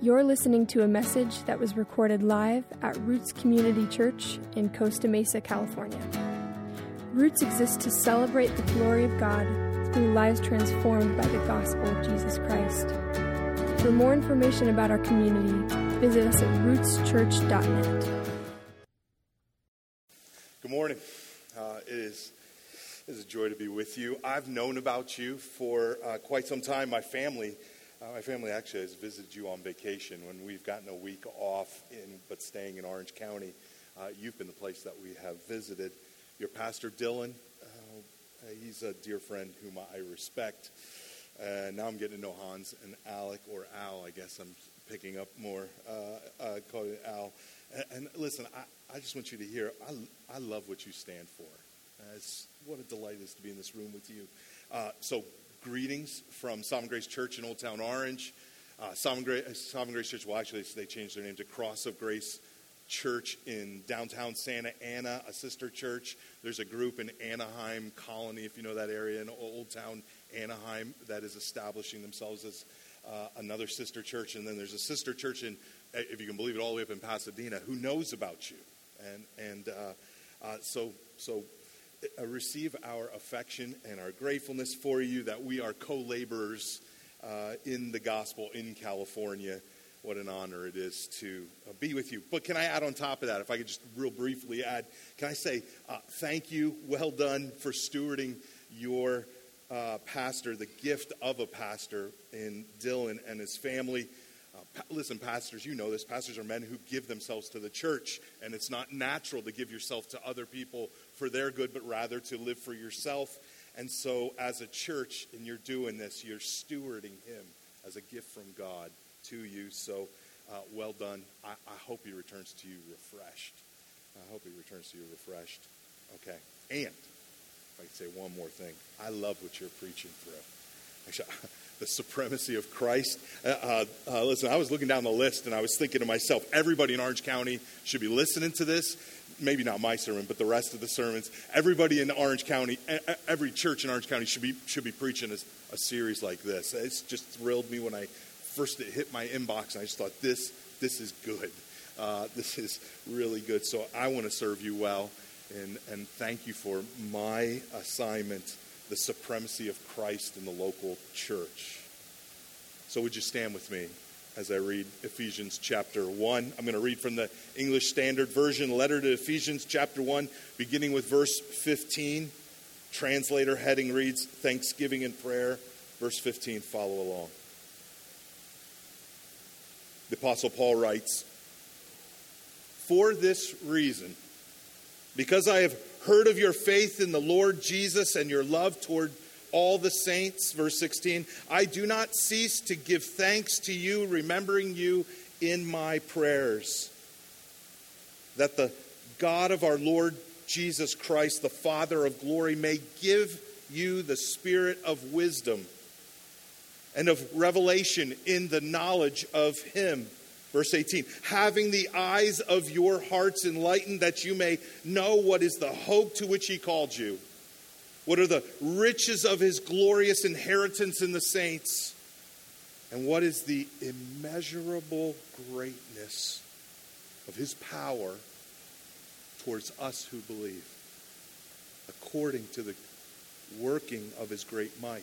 You're listening to a message that was recorded live at Roots Community Church in Costa Mesa, California. Roots exists to celebrate the glory of God through lives transformed by the gospel of Jesus Christ. For more information about our community, visit us at rootschurch.net. Good morning. Uh, it is it is a joy to be with you. I've known about you for uh, quite some time. My family uh, my family actually has visited you on vacation when we've gotten a week off, in, but staying in Orange County. Uh, you've been the place that we have visited. Your pastor, Dylan, uh, he's a dear friend whom I respect. Uh, now I'm getting to know Hans and Alec, or Al, I guess I'm picking up more, uh, uh, calling it Al. And, and listen, I, I, just want you to hear, I, I love what you stand for. it's what a delight it is to be in this room with you. so greetings from Sovereign Grace Church in Old Town Orange. Uh, Sovereign, Grace, Sovereign Grace Church, well, actually, they changed their name to Cross of Grace Church in downtown Santa Ana, a sister church. There's a group in Anaheim Colony, if you know that area, in Old Town Anaheim, that is establishing themselves as uh, another sister church. And then there's a sister church in, if you can believe it, all the way up in Pasadena, who knows about you. And, and uh, uh so, so uh, receive our affection and our gratefulness for you that we are co laborers uh, in the gospel in California. What an honor it is to uh, be with you. But can I add on top of that, if I could just real briefly add, can I say uh, thank you, well done for stewarding your uh, pastor, the gift of a pastor in Dylan and his family. Uh, listen, pastors, you know this. Pastors are men who give themselves to the church, and it's not natural to give yourself to other people for their good, but rather to live for yourself. And so, as a church, and you're doing this, you're stewarding Him as a gift from God to you. So, uh, well done. I, I, hope He returns to you refreshed. I hope He returns to you refreshed. Okay. And, if I could say one more thing, I love what you're preaching through. Actually, the supremacy of Christ. Uh, uh, uh, listen, I was looking down the list and I was thinking to myself, everybody in Orange County should be listening to this maybe not my sermon, but the rest of the sermons. Everybody in Orange County, every church in Orange County should be should be preaching a, a series like this. It's just thrilled me when I first it hit my inbox, and I just thought this this is good. Uh, this is really good. So I want to serve you well, and and thank you for my assignment, the supremacy of Christ in the local church. So would you stand with me? as I read Ephesians chapter 1. I'm going to read from the English Standard Version, letter to Ephesians chapter 1, beginning with verse 15. Translator heading reads Thanksgiving and Prayer. Verse 15, follow along. The Apostle Paul writes For this reason, because I have heard of your faith in the Lord Jesus and your love toward all the saints, verse 16, I do not cease to give thanks to you, remembering you in my prayers. That the God of our Lord Jesus Christ, the Father of glory, may give you the spirit of wisdom and of revelation in the knowledge of Him. Verse 18, having the eyes of your hearts enlightened, that you may know what is the hope to which He called you what are the riches of his glorious inheritance in the saints? And what is the immeasurable greatness of his power towards us who believe, according to the working of his great might?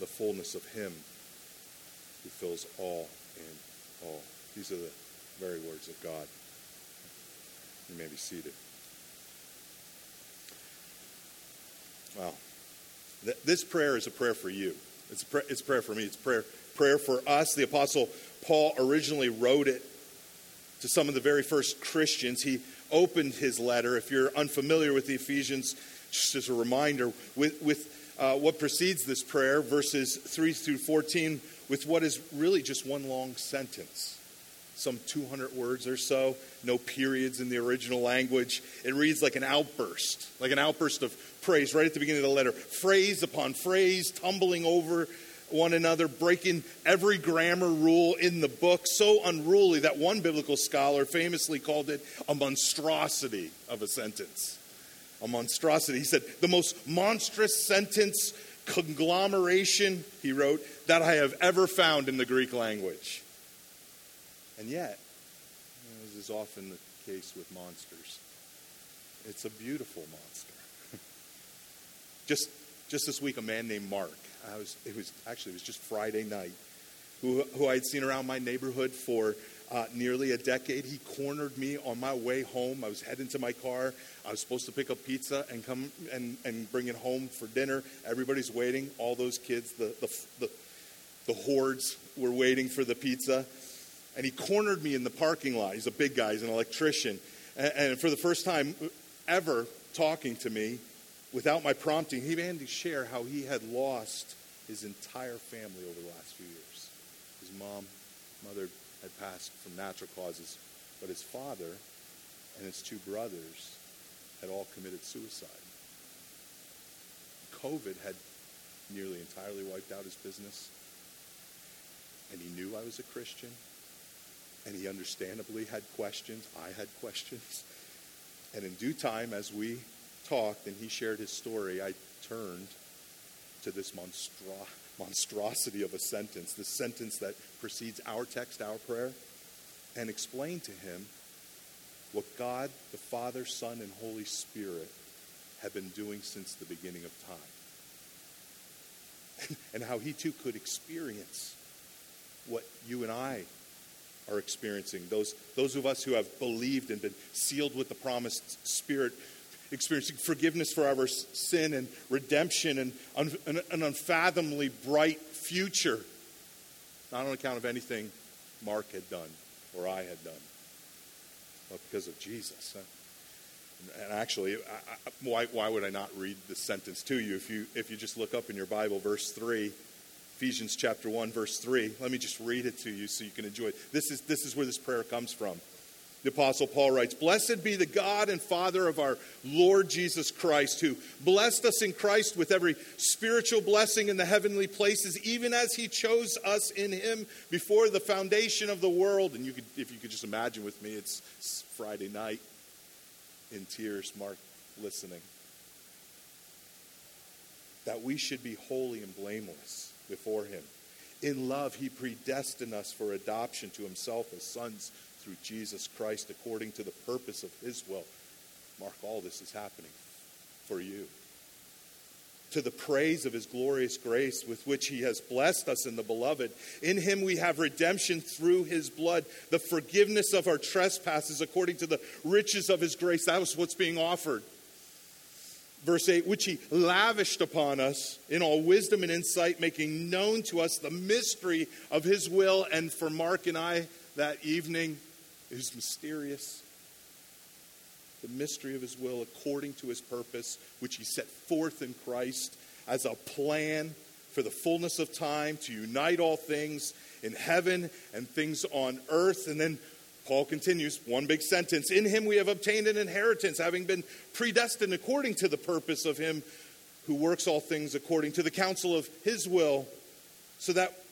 the fullness of Him who fills all in all. These are the very words of God. You may be seated. Wow. This prayer is a prayer for you. It's a, prayer, it's a prayer for me. It's prayer, prayer for us. The Apostle Paul originally wrote it to some of the very first Christians. He opened his letter. If you're unfamiliar with the Ephesians, just as a reminder, with, with uh, what precedes this prayer, verses 3 through 14, with what is really just one long sentence some 200 words or so, no periods in the original language. It reads like an outburst, like an outburst of praise right at the beginning of the letter. Phrase upon phrase, tumbling over one another, breaking every grammar rule in the book, so unruly that one biblical scholar famously called it a monstrosity of a sentence. A monstrosity. He said, the most monstrous sentence conglomeration, he wrote, that I have ever found in the Greek language. And yet, as is often the case with monsters, it's a beautiful monster. just, just this week, a man named Mark, I was, it was actually, it was just Friday night, who, who I had seen around my neighborhood for uh, nearly a decade. He cornered me on my way home. I was heading to my car. I was supposed to pick up pizza and come and, and bring it home for dinner. Everybody's waiting. All those kids, the, the, the, the hordes, were waiting for the pizza. And he cornered me in the parking lot. He's a big guy, he's an electrician. And, and for the first time ever talking to me, without my prompting, he began to share how he had lost his entire family over the last few years. His mom, mother, had passed from natural causes, but his father and his two brothers had all committed suicide. COVID had nearly entirely wiped out his business, and he knew I was a Christian, and he understandably had questions. I had questions. And in due time, as we talked and he shared his story, I turned to this monstro- monstrosity of a sentence, the sentence that precedes our text, our prayer, and explain to him what God, the Father, Son, and Holy Spirit have been doing since the beginning of time. and how he too could experience what you and I are experiencing. Those, those of us who have believed and been sealed with the promised Spirit experiencing forgiveness for our sin and redemption and un, an, unfathomably bright future, not on account of anything Mark had done or I had done, but because of Jesus. And actually, I, I, why, why would I not read this sentence to you? If you if you just look up in your Bible, verse three, Ephesians chapter one, verse three. Let me just read it to you so you can enjoy it. This is this is where this prayer comes from. The Apostle Paul writes, Blessed be the God and Father of our Lord Jesus Christ, who blessed us in Christ with every spiritual blessing in the heavenly places, even as he chose us in him before the foundation of the world. And you could, if you could just imagine with me, it's Friday night in tears, Mark listening. That we should be holy and blameless before him. In love, he predestined us for adoption to himself as sons through Jesus Christ according to the purpose of his will. Mark, all this is happening for you. To the praise of his glorious grace with which he has blessed us in the beloved. In him we have redemption through his blood, the forgiveness of our trespasses according to the riches of his grace. That was what's being offered. Verse 8, which he lavished upon us in all wisdom and insight, making known to us the mystery of his will. And for Mark and I that evening, is mysterious. The mystery of his will according to his purpose, which he set forth in Christ as a plan for the fullness of time to unite all things in heaven and things on earth. And then Paul continues, one big sentence In him we have obtained an inheritance, having been predestined according to the purpose of him who works all things according to the counsel of his will, so that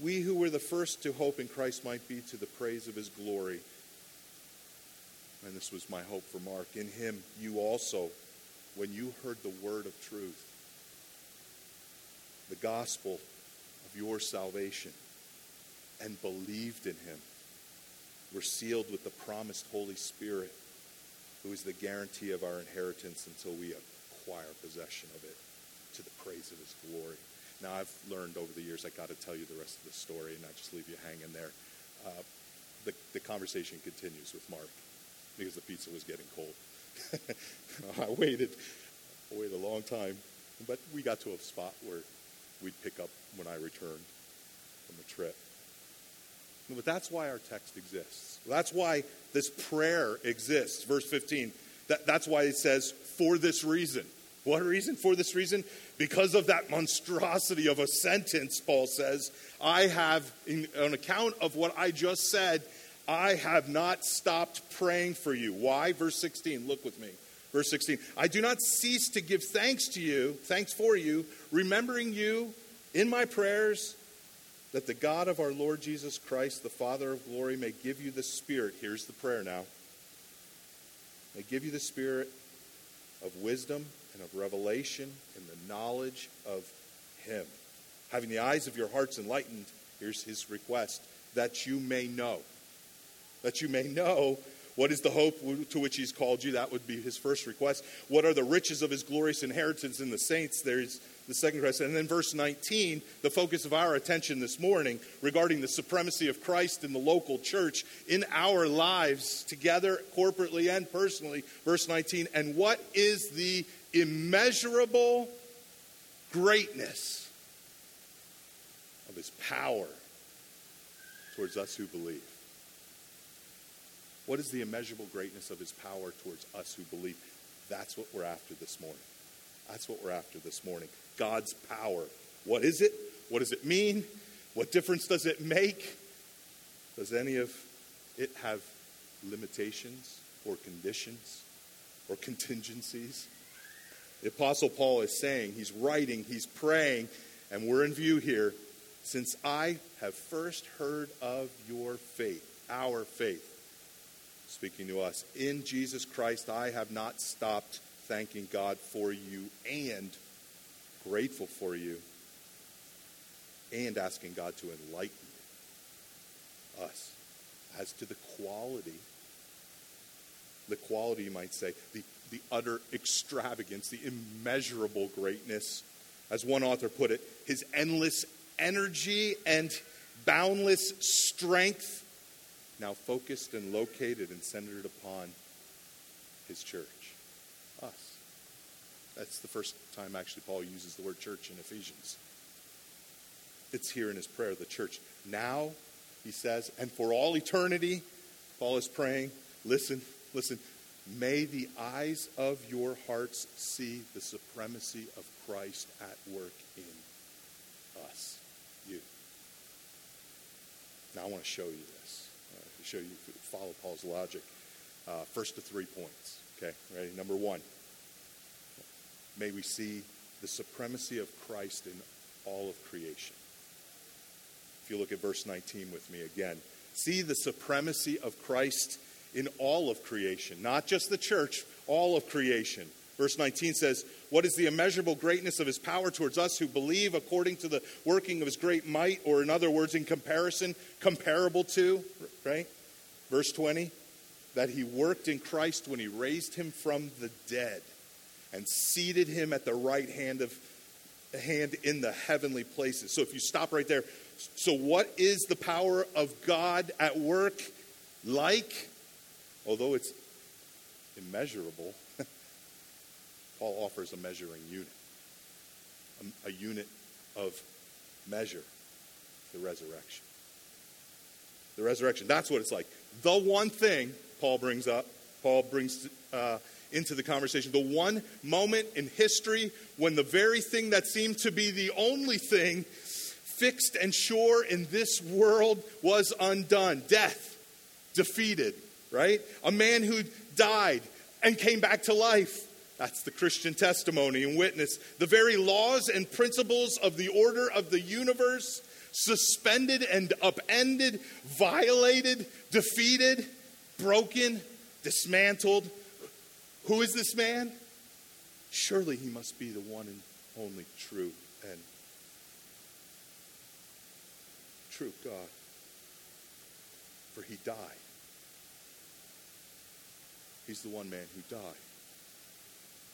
we who were the first to hope in Christ might be to the praise of his glory. And this was my hope for Mark. In him, you also, when you heard the word of truth, the gospel of your salvation, and believed in him, were sealed with the promised Holy Spirit, who is the guarantee of our inheritance until we acquire possession of it to the praise of his glory. Now, I've learned over the years I got to tell you the rest of the story and not just leave you hanging there. Uh, the, the conversation continues with Mark because the pizza was getting cold. I waited, I waited a long time, but we got to a spot where we'd pick up when I returned from the trip. But that's why our text exists. That's why this prayer exists. Verse 15. That, that's why it says, for this reason. What reason? For this reason, because of that monstrosity of a sentence, Paul says, I have, in, on account of what I just said, I have not stopped praying for you. Why? Verse 16, look with me. Verse 16, I do not cease to give thanks to you, thanks for you, remembering you in my prayers, that the God of our Lord Jesus Christ, the Father of glory, may give you the Spirit. Here's the prayer now. May give you the Spirit of wisdom and of revelation and the knowledge of Him. Having the eyes of your hearts enlightened, here's his request, that you may know. That you may know what is the hope to which he's called you? That would be his first request. What are the riches of his glorious inheritance in the saints? There's the second request. And then verse 19, the focus of our attention this morning regarding the supremacy of Christ in the local church in our lives, together, corporately, and personally. Verse 19, and what is the immeasurable greatness of his power towards us who believe. What is the immeasurable greatness of his power towards us who believe? That's what we're after this morning. That's what we're after this morning. God's power. What is it? What does it mean? What difference does it make? Does any of it have limitations or conditions or contingencies? The Apostle Paul is saying, he's writing, he's praying, and we're in view here. Since I have first heard of your faith, our faith, speaking to us, in Jesus Christ, I have not stopped thanking God for you and grateful for you and asking God to enlighten us as to the quality, the quality, you might say, the the utter extravagance, the immeasurable greatness. As one author put it, his endless energy and boundless strength, now focused and located and centered upon his church, us. That's the first time actually Paul uses the word church in Ephesians. It's here in his prayer, the church. Now, he says, and for all eternity, Paul is praying, listen, listen, May the eyes of your hearts see the supremacy of Christ at work in us, you. Now, I want to show you this. Uh, show you, follow Paul's logic. Uh, first to three points. Okay, ready? Number one. May we see the supremacy of Christ in all of creation. If you look at verse 19 with me again, see the supremacy of Christ in all of creation, not just the church, all of creation. Verse 19 says, What is the immeasurable greatness of his power towards us who believe according to the working of his great might, or in other words, in comparison, comparable to, right? Verse 20, that he worked in Christ when he raised him from the dead and seated him at the right hand of hand in the heavenly places. So if you stop right there, so what is the power of God at work like? Although it's immeasurable, Paul offers a measuring unit, a, a unit of measure, the resurrection. The resurrection, that's what it's like. The one thing Paul brings up, Paul brings uh, into the conversation, the one moment in history when the very thing that seemed to be the only thing fixed and sure in this world was undone death, defeated right? A man who died and came back to life. That's the Christian testimony and witness. The very laws and principles of the order of the universe suspended and upended, violated, defeated, broken, dismantled. Who is this man? Surely he must be the one and only true and true God. For he died He's the one man who died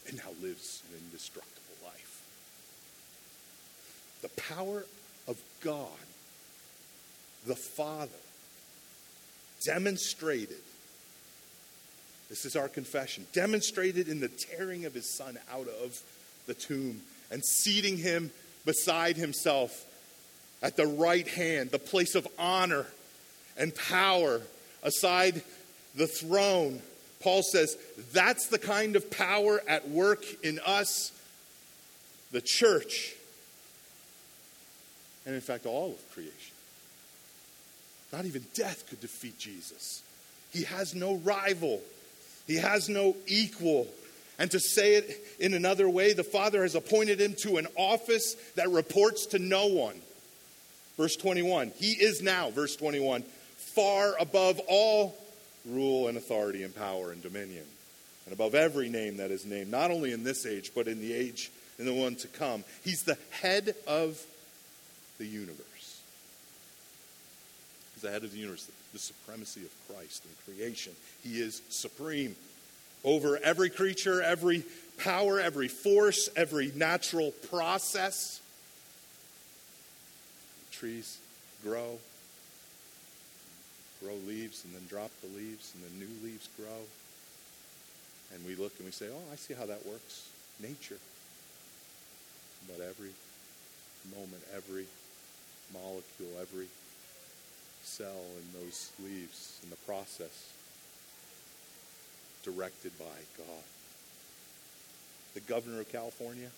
and now lives an indestructible life. The power of God, the Father, demonstrated, this is our confession, demonstrated in the tearing of his Son out of the tomb and seating him beside himself at the right hand, the place of honor and power, aside the throne Paul says that's the kind of power at work in us, the church, and in fact, all of creation. Not even death could defeat Jesus. He has no rival, he has no equal. And to say it in another way, the Father has appointed him to an office that reports to no one. Verse 21. He is now, verse 21, far above all rule and authority and power and dominion, and above every name that is named, not only in this age, but in the age in the one to come. He's the head of the universe. He's the head of the universe, the supremacy of Christ in creation. He is supreme over every creature, every power, every force, every natural process. Trees grow, grow leaves and then drop the leaves and then new leaves grow. And we look and we say, oh, I see how that works. Nature. But every moment, every molecule, every cell in those leaves in the process directed by God. The governor of California,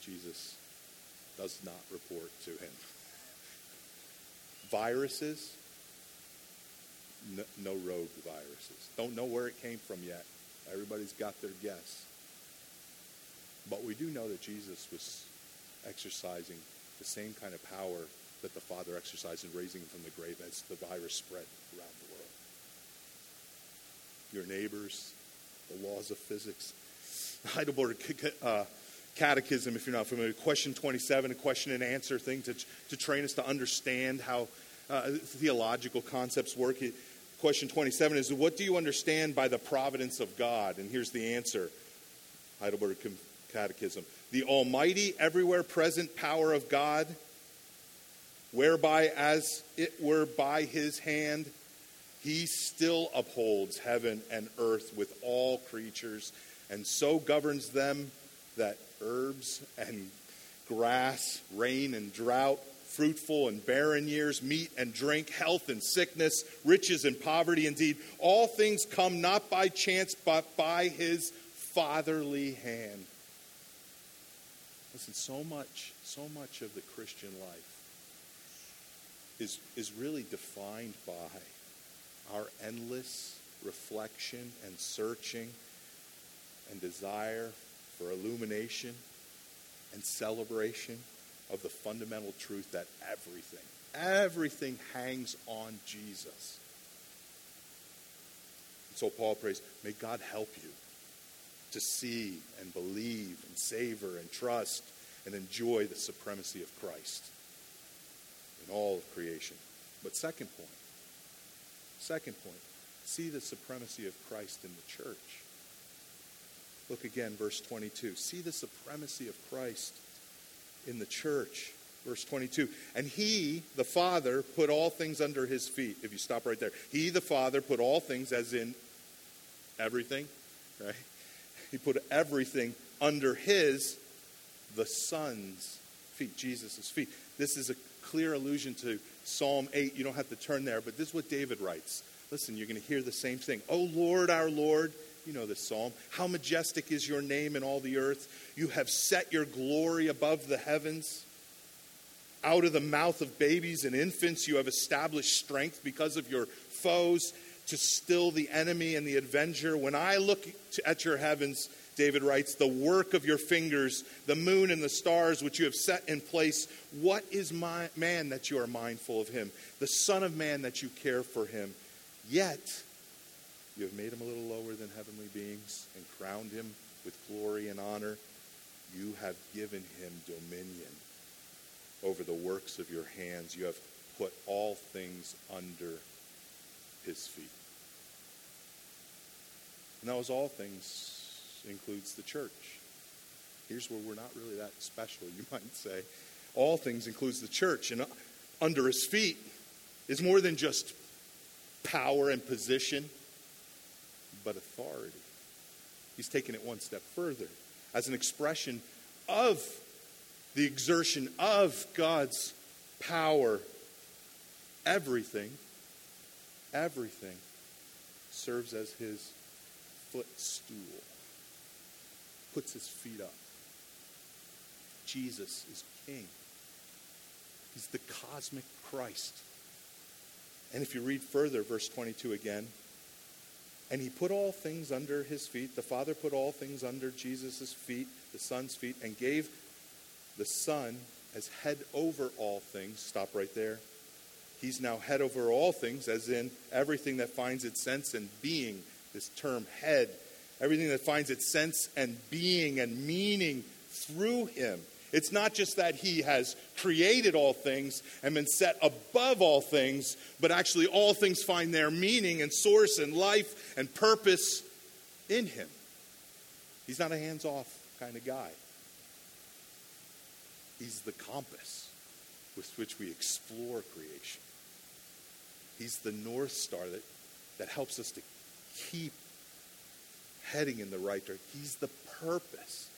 Jesus does not report to him. Viruses, no, no rogue viruses. Don't know where it came from yet. Everybody's got their guess. But we do know that Jesus was exercising the same kind of power that the Father exercised in raising him from the grave as the virus spread around the world. Your neighbors, the laws of physics. Heidelberg uh, Catechism, if you're not familiar, question 27, a question and answer thing to, to train us to understand how uh, theological concepts work. Question 27 is What do you understand by the providence of God? And here's the answer Heidelberg Catechism The almighty, everywhere present power of God, whereby, as it were by his hand, he still upholds heaven and earth with all creatures, and so governs them that herbs and grass, rain and drought, fruitful and barren years, meat and drink, health and sickness, riches and poverty. Indeed, all things come not by chance, but by his fatherly hand. Listen, so much, so much of the Christian life is, is really defined by our endless reflection and searching and desire for illumination and celebration of the fundamental truth that everything, everything hangs on Jesus. so Paul prays, may God help you to see and believe and savor and trust and enjoy the supremacy of Christ in all of creation. But second point, second point, see the supremacy of Christ in the church. Look again, verse 22. See the supremacy of Christ in the church. Verse 22. And he, the Father, put all things under his feet. If you stop right there. He, the Father, put all things, as in everything, right? He put everything under his, the Son's feet, Jesus' feet. This is a clear allusion to Psalm 8. You don't have to turn there, but this is what David writes. Listen, you're going to hear the same thing. Oh Lord, our Lord, you know this psalm. How majestic is your name in all the earth. You have set your glory above the heavens. Out of the mouth of babies and infants, you have established strength because of your foes to still the enemy and the avenger. When I look at your heavens, David writes, the work of your fingers, the moon and the stars which you have set in place, what is my, man that you are mindful of him? The Son of Man that you care for him. Yet, you have made him a little lower than heavenly beings and crowned him with glory and honor. You have given him dominion over the works of your hands. You have put all things under his feet. And that was all things includes the church. Here's where we're not really that special, you might say. All things includes the church. And under his feet is more than just power and position but authority. He's taken it one step further as an expression of the exertion of God's power. Everything, everything serves as his footstool, puts his feet up. Jesus is king. He's the cosmic Christ. And if you read further, verse 22 again, and he put all things under his feet. The Father put all things under Jesus' feet, the Son's feet, and gave the Son as head over all things. Stop right there. He's now head over all things, as in everything that finds its sense and being. This term head, everything that finds its sense and being and meaning through him. It's not just that he has created all things and been set above all things, but actually all things find their meaning and source and life and purpose in him. He's not a hands off kind of guy. He's the compass with which we explore creation. He's the North Star that, that helps us to keep heading in the right direction. He's the purpose.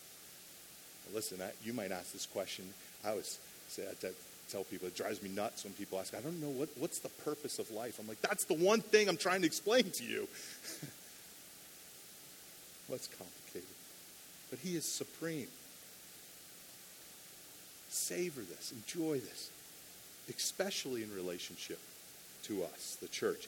Listen, I, you might ask this question. I always say, I tell people, it drives me nuts when people ask, I don't know, what, what's the purpose of life? I'm like, that's the one thing I'm trying to explain to you. What's complicated? But He is supreme. Savor this, enjoy this, especially in relationship to us, the church.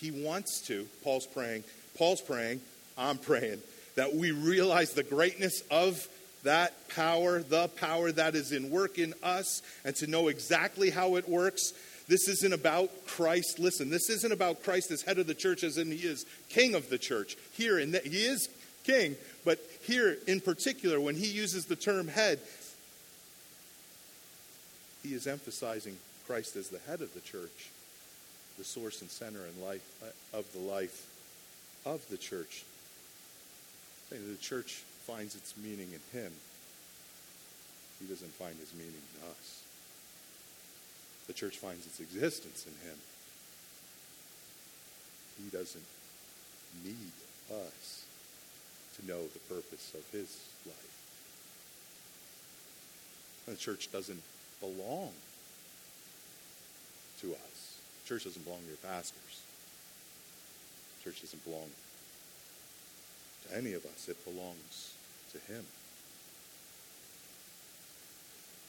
He wants to, Paul's praying, Paul's praying, I'm praying, that we realize the greatness of that power, the power that is in work in us, and to know exactly how it works. This isn't about Christ. Listen, this isn't about Christ as head of the church, as in he is king of the church. Here, that he is king, but here in particular, when he uses the term head, he is emphasizing Christ as the head of the church, the source and center and life uh, of the life of the church. The church finds its meaning in him. He doesn't find his meaning in us. The church finds its existence in him. He doesn't need us to know the purpose of his life. The church doesn't belong to us. The church doesn't belong to your pastors. The church doesn't belong to any of us. It belongs to him.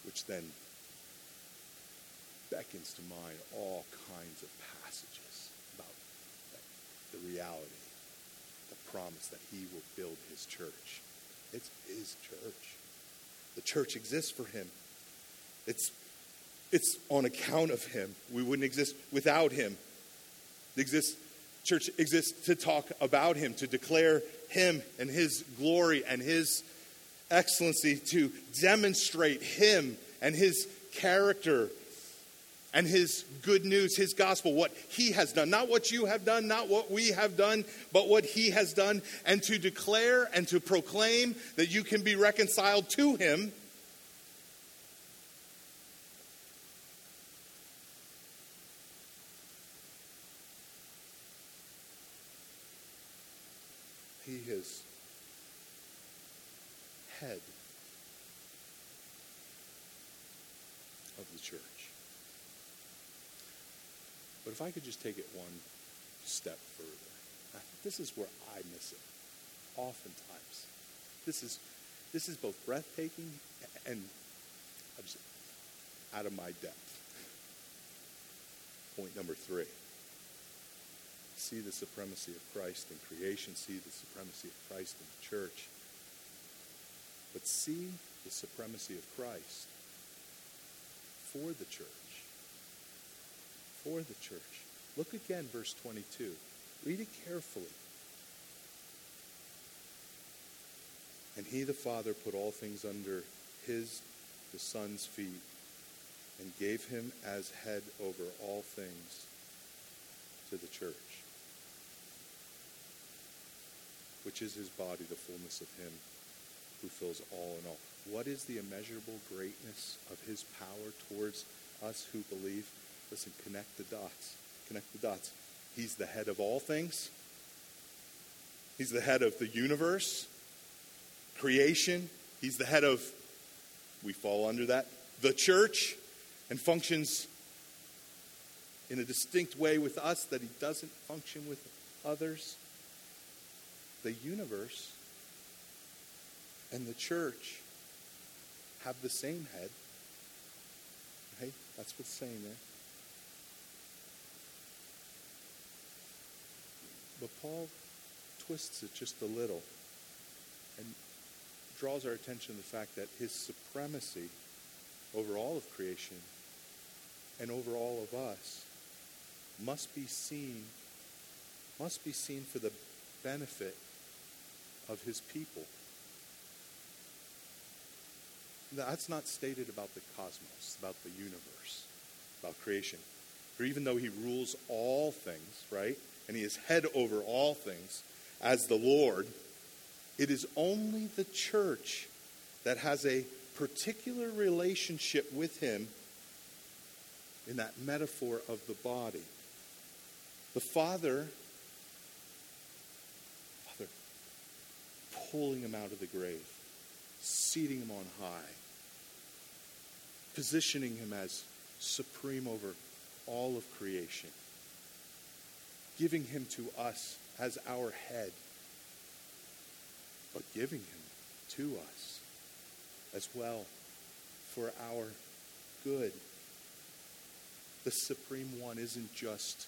Which then beckons to mind all kinds of passages about the reality, the promise that he will build his church. It's his church. The church exists for him. It's, it's on account of him. We wouldn't exist without him. The exist, church exists to talk about him, to declare him and his glory and his excellency, to demonstrate him and his character and his good news, his gospel, what he has done. Not what you have done, not what we have done, but what he has done, and to declare and to proclaim that you can be reconciled to him he is head of the church. But if I could just take it one step further, this is where I miss it. Oftentimes, this is this is both breathtaking and out of my depth. Point number three see the supremacy of Christ in creation, see the supremacy of Christ in the church, but see the supremacy of Christ for the church. For the church. Look again, verse 22. Read it carefully. And he, the Father, put all things under his, the Son's feet, and gave him as head over all things to the church which is his body, the fullness of him who fills all in all. What is the immeasurable greatness of his power towards us who believe? Listen, connect the dots. Connect the dots. He's the head of all things. He's the head of the universe, creation. He's the head of, we fall under that, the church, and functions in a distinct way with us that he doesn't function with others, the universe and the church have the same head. Right? That's what's saying there. But Paul twists it just a little and draws our attention to the fact that his supremacy over all of creation and over all of us must be seen must be seen for the benefit of his people. That's not stated about the cosmos, about the universe, about creation. For even though he rules all things, right, and he is head over all things as the Lord, it is only the church that has a particular relationship with him in that metaphor of the body. The Father, Father, pulling him out of the grave, seating him on high, positioning him as supreme over all of creation, giving him to us as our head, but giving him to us as well for our good. The Supreme One isn't just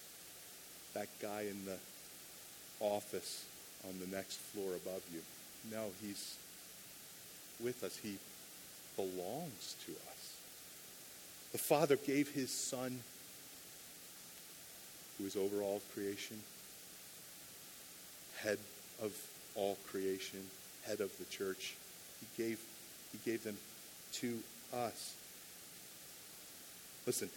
that guy in the office on the next floor above you. No, he's with us. He belongs to us. The Father gave his Son, who is over all creation, head of all creation, head of the church. He gave, he gave them to us. Listen,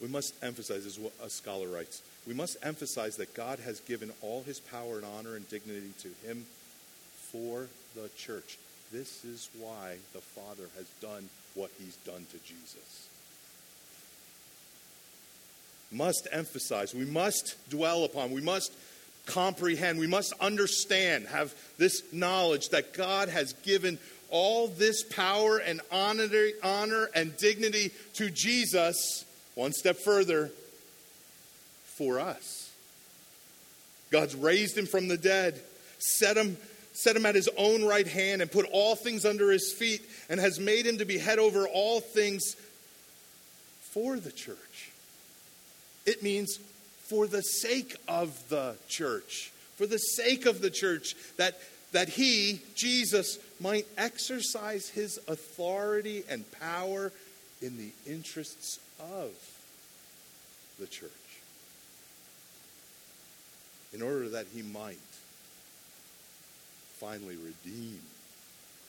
we must emphasize, as a scholar writes, we must emphasize that God has given all his power and honor and dignity to him for the church. This is why the Father has done what he's done to Jesus. Must emphasize, we must dwell upon, we must comprehend, we must understand, have this knowledge that God has given all this power and honor, honor and dignity to Jesus one step further, for us. God's raised him from the dead, set him, set him at his own right hand, and put all things under his feet, and has made him to be head over all things for the church. It means for the sake of the church, for the sake of the church, that, that he, Jesus, might exercise his authority and power in the interests of the church. In order that he might finally redeem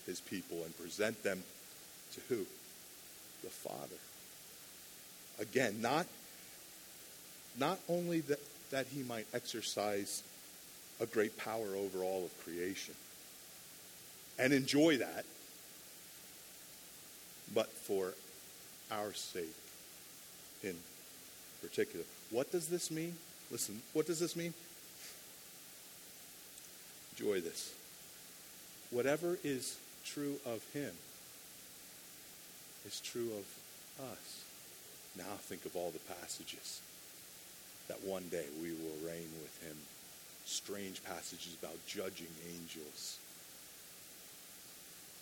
his people and present them to who? The Father. Again, not, not only that, that he might exercise a great power over all of creation and enjoy that, but for our sake in particular. What does this mean? Listen, what does this mean? Enjoy this. Whatever is true of him is true of us. Now think of all the passages that one day we will reign with him. Strange passages about judging angels.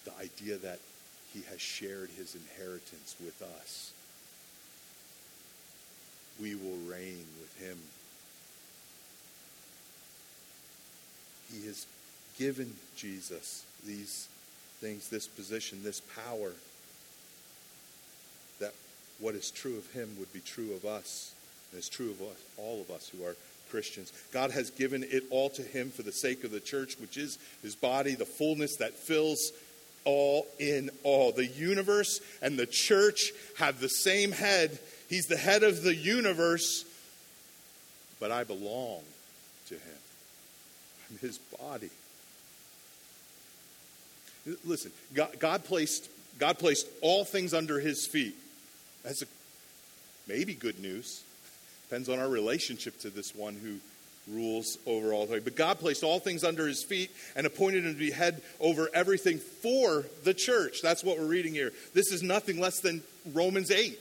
The idea that he has shared his inheritance with us we will reign with him. He has given Jesus these things, this position, this power, that what is true of him would be true of us, and is true of us, all of us who are Christians. God has given it all to him for the sake of the church, which is his body, the fullness that fills all in all. The universe and the church have the same head He's the head of the universe, but I belong to him. I'm his body. Listen, God, God, placed, God placed all things under his feet. That's a, maybe good news. Depends on our relationship to this one who rules over all things. But God placed all things under his feet and appointed him to be head over everything for the church. That's what we're reading here. This is nothing less than Romans 8,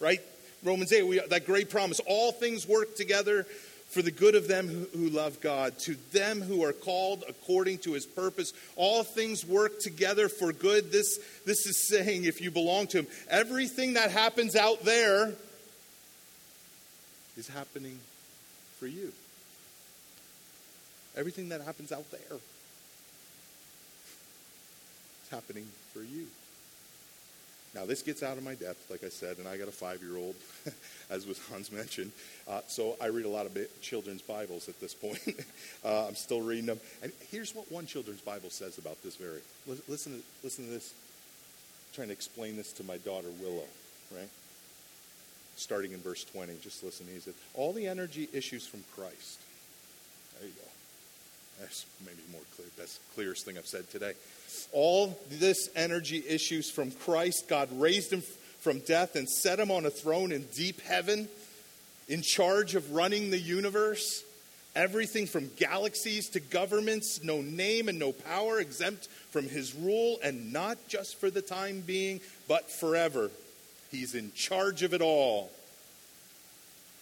right? Romans 8, we, that great promise. All things work together for the good of them who, love God, to them who are called according to his purpose. All things work together for good. This, this is saying, if you belong to him, everything that happens out there is happening for you. Everything that happens out there is happening for you. Now, this gets out of my depth, like I said, and I got a five year old, as was Hans mentioned. Uh, so I read a lot of children's Bibles at this point. uh, I'm still reading them. And here's what one children's Bible says about this very. Listen to, listen to this. I'm trying to explain this to my daughter, Willow, right? Starting in verse 20. Just listen. He said, All the energy issues from Christ. There you go. That's maybe more clear. That's the clearest thing I've said today. All this energy issues from Christ. God raised him from death and set him on a throne in deep heaven, in charge of running the universe. Everything from galaxies to governments, no name and no power exempt from his rule, and not just for the time being, but forever. He's in charge of it all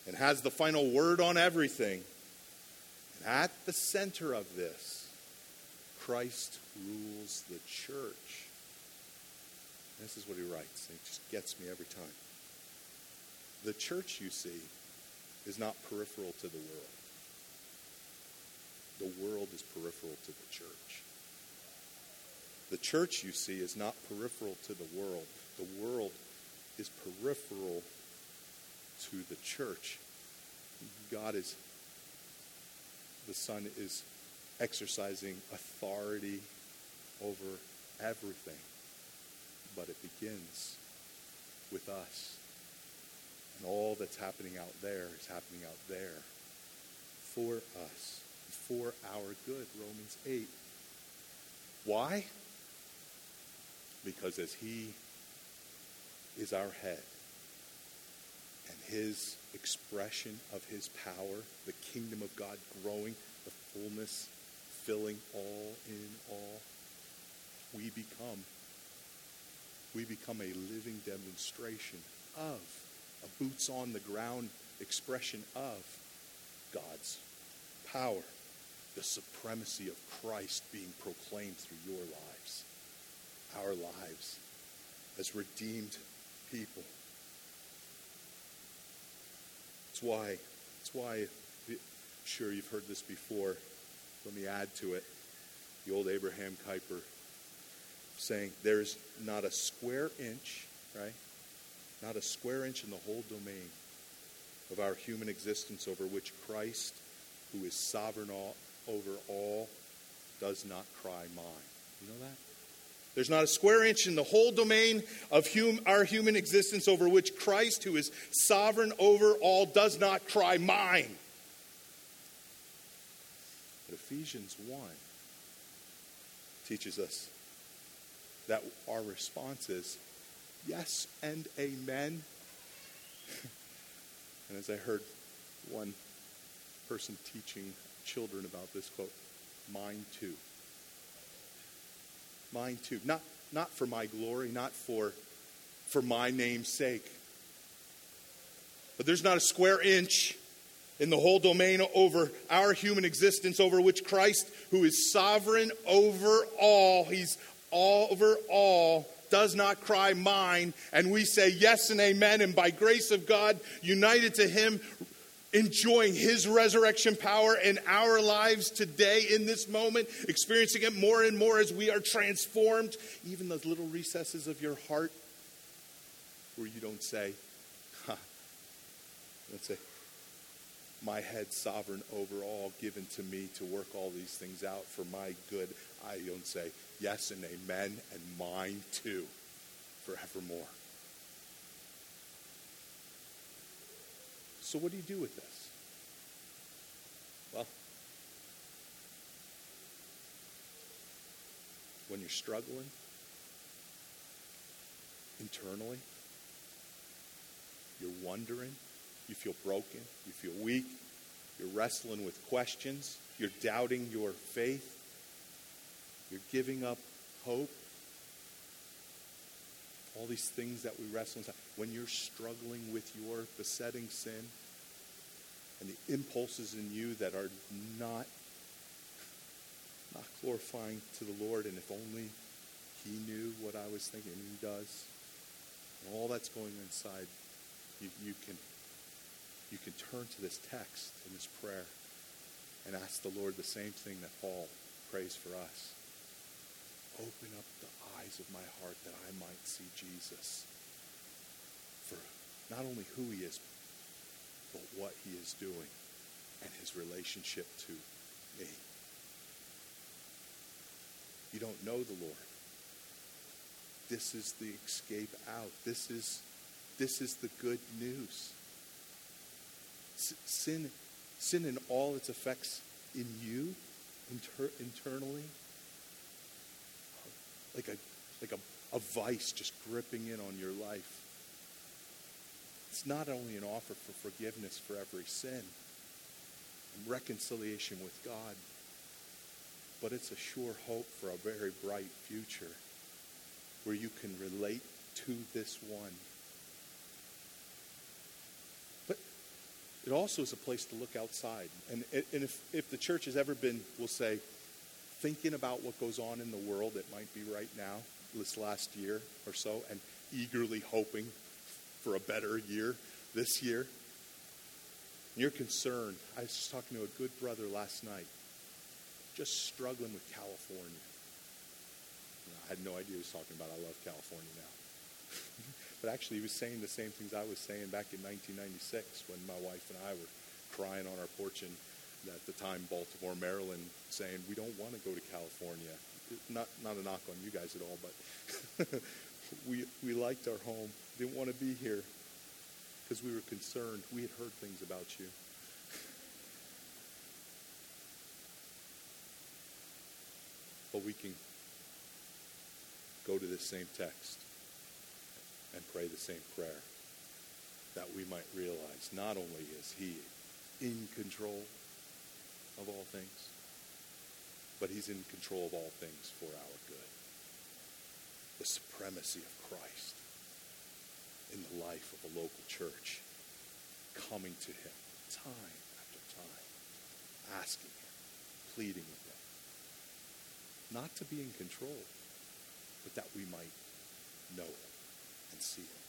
and has the final word on everything. At the center of this, Christ rules the church. This is what he writes. It just gets me every time. The church, you see, is not peripheral to the world. The world is peripheral to the church. The church, you see, is not peripheral to the world. The world is peripheral to the church. God is, the Son is exercising authority over everything. But it begins with us. And all that's happening out there is happening out there for us, for our good. Romans 8. Why? Because as He is our head, and His expression of His power, the kingdom of God growing, the fullness filling all in all, we become we become a living demonstration of a boots on the ground expression of God's power, the supremacy of Christ being proclaimed through your lives, our lives as redeemed people. It's why, it's why, sure you've heard this before, let me add to it. The old Abraham Kuyper saying there's not a square inch, right? Not a square inch in the whole domain of our human existence over which Christ, who is sovereign all, over all, does not cry mine. You know that? There's not a square inch in the whole domain of hum, our human existence over which Christ, who is sovereign over all, does not cry mine. But Ephesians 1 teaches us that our response is yes and amen. and as I heard one person teaching children about this quote, mine too. Mine too. Not, not for my glory, not for, for my name's sake. But there's not a square inch in the whole domain over our human existence over which Christ, who is sovereign over all, he's over all, does not cry mine. And we say yes and amen. And by grace of God, united to him, enjoying his resurrection power in our lives today in this moment, experiencing it more and more as we are transformed, even those little recesses of your heart where you don't say, huh, let's say, my head sovereign over all, given to me to work all these things out for my good. I don't say yes and amen and mine too, forevermore. So, what do you do with this? Well, when you're struggling internally, you're wondering, you feel broken. You feel weak. You're wrestling with questions. You're doubting your faith. You're giving up hope. All these things that we wrestle with. When you're struggling with your besetting sin, and the impulses in you that are not not glorifying to the Lord, and if only He knew what I was thinking, and He does. And all that's going inside, you, you can you can turn to this text and this prayer and ask the Lord the same thing that Paul prays for us. Open up the eyes of my heart that I might see Jesus for not only who he is, but what he is doing and his relationship to me. You don't know the Lord. This is the escape out. This is, this is the good news. Sin, sin and all its effects in you, inter- internally, like a like a, a vice just gripping in on your life. It's not only an offer for forgiveness for every sin and reconciliation with God, but it's a sure hope for a very bright future where you can relate to this one. But it also is a place to look outside. And, and if, if the church has ever been, we'll say, thinking about what goes on in the world, it might be right now, this last year or so, and eagerly hoping for a better year this year. And you're concerned. I was just talking to a good brother last night, just struggling with California. I had no idea he was talking about I love California now. but actually, he was saying the same things I was saying back in 1996 when my wife and I were crying on our porch in, at the time, Baltimore, Maryland, saying, We don't want to go to California not not a knock on you guys at all, but we we liked our home. Didn't want to be here because we were concerned. We had heard things about you. but we can go to this same text and pray the same prayer that we might realize not only is he in control of all things, but he's in control of all things for our good. The supremacy of Christ in the life of a local church, coming to him time after time, asking him, pleading with him, not to be in control, but that we might know him and see him.